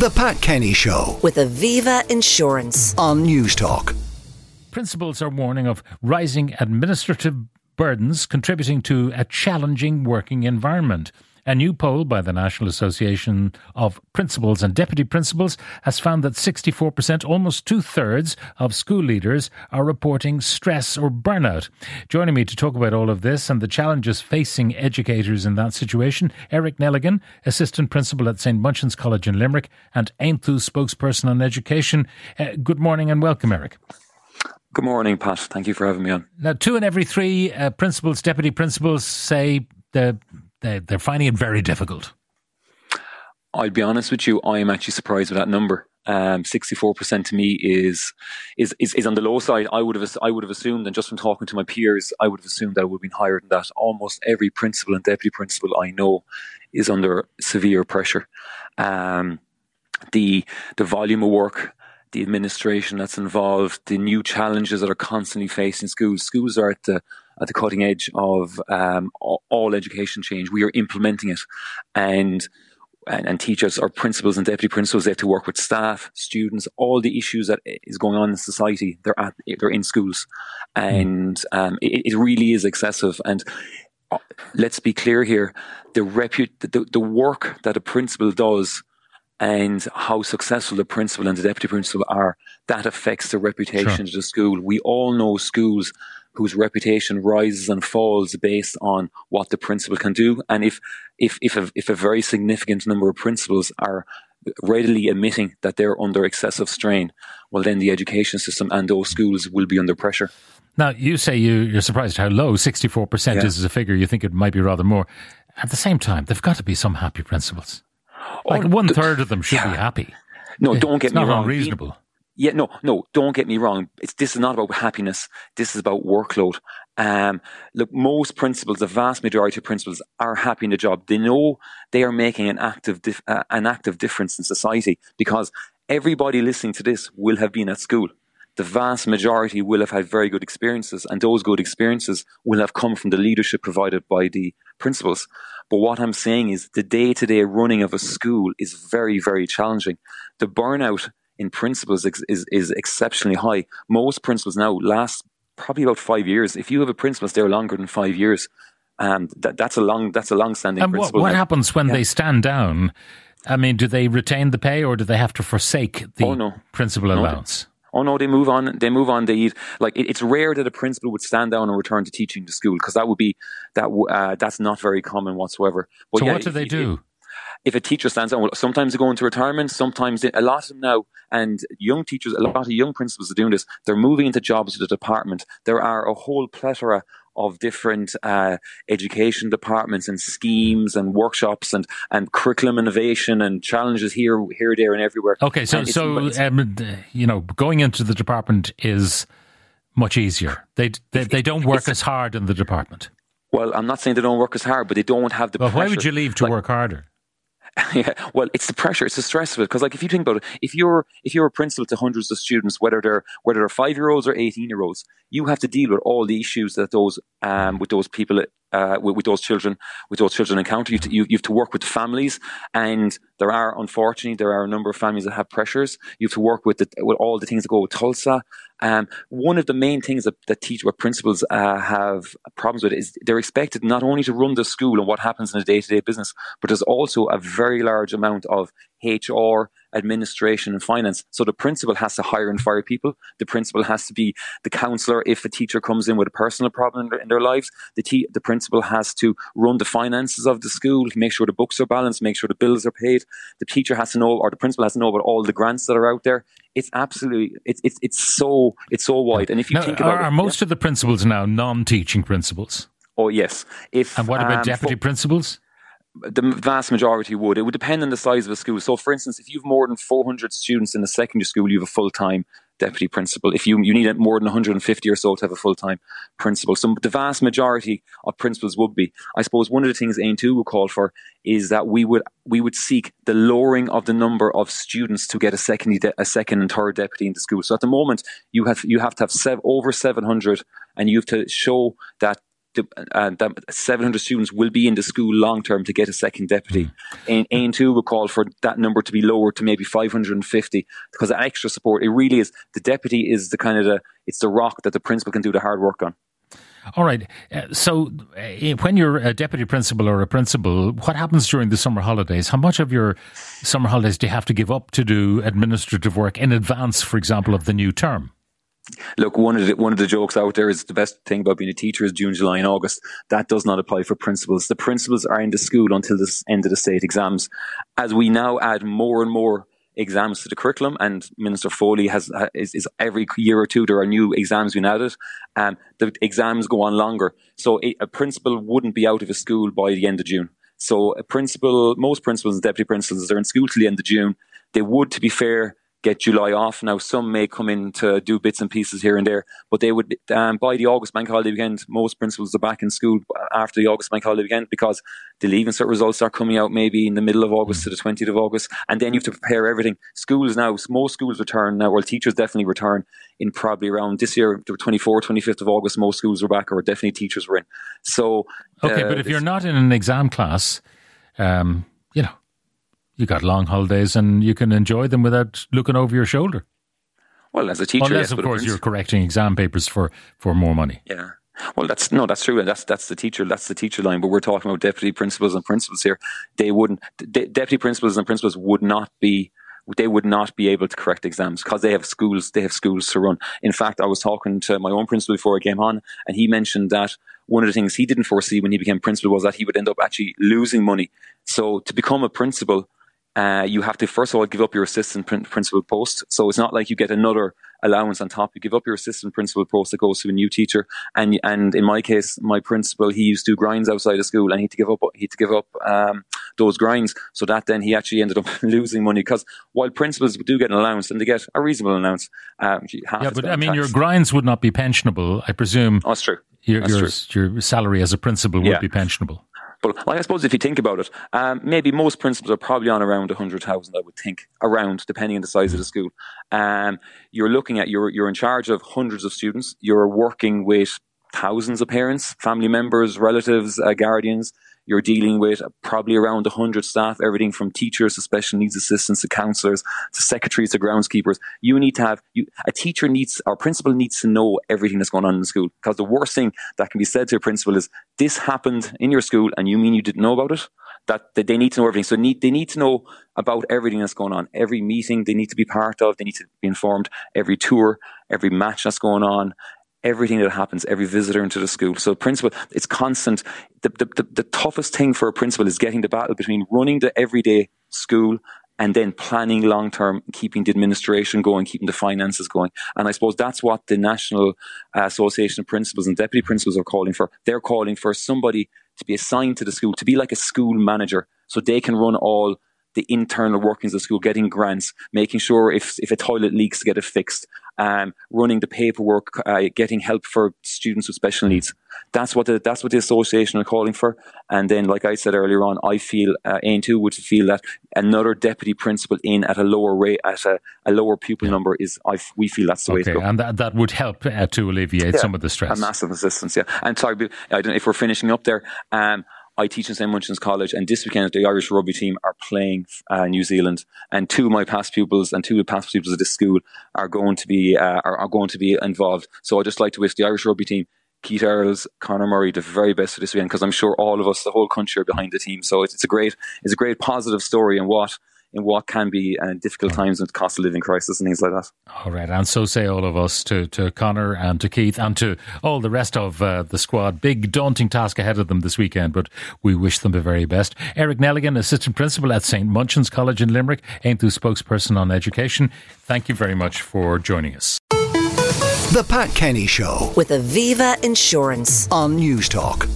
The Pat Kenny Show with Aviva Insurance. on Newstalk. Principals are warning of rising administrative burdens contributing to a challenging working environment. A new poll by the National Association of Principals and Deputy Principals has found that 64%, almost two thirds, of school leaders are reporting stress or burnout. Joining me to talk about all of this and the challenges facing educators in that situation, Eric Nelligan, Assistant Principal at St. Munchin's College in Limerick and Aontú spokesperson on education. Uh, good morning and welcome, Eric. Good morning, Pat. Thank you for having me on. Now, two in every three uh, principals, deputy principals say they're, they're, they're finding it very difficult. I'll be honest with you, I am actually surprised with that number. Um, 64% to me is, is is is on the low side. I would have I would have assumed, and just from talking to my peers, I would have assumed that it would have been higher than that. Almost every principal and deputy principal I know is under severe pressure. Um, the the volume of work, the administration that's involved, the new challenges that are constantly facing schools. Schools are at the at the cutting edge of um, all, education change. We are implementing it, and and, and teachers or principals and deputy principals they have to work with staff, students, all the issues that is going on in society. They're at they're in schools, and um, it, it really is excessive. And uh, let's be clear here: the repu- the, the work that a principal does and how successful the principal and the deputy principal are, that affects the reputation Sure. of the school. We all know schools whose reputation rises and falls based on what the principal can do. And if if if a, if a very significant number of principals are readily admitting that they're under excessive strain, well, then the education system and those schools will be under pressure. Now, you say you, you're surprised how low 64% Yeah. is as a figure. You think it might be rather more. At the same time, there've got to be some happy principals. Like Oh, one th- third of them should be happy. No, don't it's get me not wrong. unreasonable. Yeah, no, no, don't get me wrong. It's, this is not about happiness. This is about workload. Um, look, most principals, the vast majority of principals are happy in the job. They know they are making an active, dif- uh, an active difference in society because everybody listening to this will have been at school. The vast majority will have had very good experiences, and those good experiences will have come from the leadership provided by the principals. But what I'm saying is the day to day running of a school is very, very challenging. The burnout in principals is, is, is exceptionally high. Most principals now last probably about five years. If you have a principal that's there longer than five years, um, that, that's a long that's a long standing And what, what happens when Yeah. they stand down? I mean, do they retain the pay or do they have to forsake the Oh, no. principal No. allowance? Oh no, they move on. They move on. They eat. Like it, it's rare that a principal would stand down and return to teaching the school because that would be that. w- Uh, that's not very common whatsoever. But so yeah, what do they do? If a teacher stands down, well, sometimes they go into retirement, sometimes they, a lot of them now, and young teachers, a lot of young principals are doing this. They're moving into jobs with the department. There are a whole plethora of different uh, education departments and schemes and workshops and, and curriculum innovation and challenges here, here, there, and everywhere. Okay, so so um, you know, going into the department is much easier. They they, they don't work as hard in the department. well, I'm not saying they don't work as hard, but they don't have the. But why would you leave to Like- work harder? yeah, well, it's the pressure, it's the stress of it. Because, like, if you think about it, if you're if you're a principal to hundreds of students, whether they're whether they're five year olds or eighteen year olds, you have to deal with all the issues that those um with those people uh with, with those children with those children encounter. You you, you have to work with the families, and there are unfortunately there are a number of families that have pressures. You have to work with the, with all the things that go with Tusla. Um, one of the main things that, that teach what principals uh, have problems with is they're expected not only to run the school and what happens in the day to day business, but there's also a very large amount of HR, administration, and finance. So the principal has to hire and fire people. The principal has to be the counselor if a teacher comes in with a personal problem in their, in their lives. The, te- the principal has to run the finances of the school, make sure the books are balanced, make sure the bills are paid. The teacher has to know, or the principal has to know about all the grants that are out there. It's absolutely, it's it's it's so it's so wide. And if you Now, think about are, it, are most of the principals now non-teaching principals? oh yes, if And what about um, deputy for- principals? The vast majority would. It would depend on the size of a school. So, for instance, if you have more than 400 students in a secondary school, you have a full time deputy principal. If you you need more than 150 or so to have a full time principal, so the vast majority of principals would be. I suppose one of the things Aontú would call for is that we would we would seek the lowering of the number of students to get a second a second and third deputy in the school. So at the moment, you have you have to have sev- over 700, and you have to show that uh, that 700 students will be in the school long term to get a second deputy. Mm. And Aontú would call for that number to be lowered to maybe 550 because that extra support, it really is, the deputy is the kind of the, it's the rock that the principal can do the hard work on. All right. Uh, so, uh, when you're a deputy principal or a principal, what happens during the summer holidays? How much of your summer holidays do you have to give up to do administrative work in advance, for example, of the new term? Look, one of the one of the jokes out there is the best thing about being a teacher is June, July, and August. That does not apply for principals. The principals are in the school until the end of the state exams. As we now add more and more exams to the curriculum, and Minister Foley has is, is every year or two there are new exams being added. Um, the exams go on longer, so a, a principal wouldn't be out of a school by the end of June. So a principal, most principals and deputy principals, they're in school till the end of June. They would, to be fair, get July off. Now, some may come in to do bits and pieces here and there, but they would, um, by the August bank holiday weekend, most principals are back in school after the August bank holiday weekend because the leaving cert results are coming out maybe in the middle of August to the 20th of August. And then you have to prepare everything. Schools now, most schools return now, well, teachers definitely return in probably around this year, the 24th, 25th of August, most schools are back or definitely teachers were in. So, okay, uh, but if you're not in an exam class, um, you got long holidays and you can enjoy them without looking over your shoulder. Well, as a teacher, unless yes, of course you're correcting exam papers for for more money. Yeah. Well, that's no, that's true. That's that's the teacher. That's the teacher line. But we're talking about deputy principals and principals here. They wouldn't. De- deputy principals and principals would not be. They would not be able to correct exams because they have schools. They have schools to run. In fact, I was talking to my own principal before I came on, and he mentioned that one of the things he didn't foresee when he became principal was that he would end up actually losing money. So to become a principal uh, you have to first of all give up your assistant principal post. So it's not like you get another allowance on top. You give up your assistant principal post that goes to a new teacher. And and in my case, my principal he used to do grinds outside of school, and he had to give up he had to give up um, those grinds. So that then he actually ended up losing money because while principals do get an allowance and they get a reasonable allowance, um, yeah, but I mean your grinds would not be pensionable. I presume. Oh, that's true. Your, that's your, true. your salary as a principal would yeah. be pensionable. But like, I suppose if you think about it, um, maybe most principals are probably on around 100,000, I would think, around, depending on the size of the school. Um, you're looking at, you're, you're in charge of hundreds of students. You're working with thousands of parents, family members, relatives, uh, guardians you're dealing with probably around 100 staff, everything from teachers to special needs assistants to counselors to secretaries to groundskeepers. You need to have, you, a teacher needs, our principal needs to know everything that's going on in the school. Because the worst thing that can be said to a principal is, this happened in your school and you mean you didn't know about it? That, that they need to know everything. So need, they need to know about everything that's going on. Every meeting they need to be part of. They need to be informed. Every tour, every match that's going on everything that happens, every visitor into the school. So principal, it's constant. The, the, the, the, toughest thing for a principal is getting the battle between running the everyday school and then planning long term, keeping the administration going, keeping the finances going. And I suppose that's what the National Association of Principals and Deputy Principals are calling for. They're calling for somebody to be assigned to the school, to be like a school manager, so they can run all the internal workings of the school, getting grants, making sure if if a toilet leaks to get it fixed, um, running the paperwork, uh, getting help for students with special needs. That's what the that's what the association are calling for. And then, like I said earlier on, I feel uh, Aontú would feel that another deputy principal in at a lower rate, at a, a lower pupil yeah. number is. I we feel that's the okay. way to go. And that, that would help uh, to alleviate yeah, some of the stress. A massive assistance, yeah. And sorry, I don't know if we're finishing up there. Um, I teach in St Munchin's College, and this weekend the Irish rugby team are playing uh, New Zealand, and two of my past pupils and two of the past pupils of this school are going to be uh, are, are, going to be involved. So I'd just like to wish the Irish rugby team. Keith Earls, Conor Murray, the very best for this weekend because I'm sure all of us, the whole country, are behind the team. So it's, it's a great, it's a great positive story and what in what can be uh, difficult times with cost of living crisis and things like that. All right, and so say all of us to to Conor and to Keith and to all the rest of uh, the squad. Big daunting task ahead of them this weekend, but we wish them the very best. Eric Nelligan, assistant principal at St Munchin's College in Limerick, Aontú spokesperson on education. Thank you very much for joining us. The Pat Kenny Show with Aviva Insurance on Newstalk.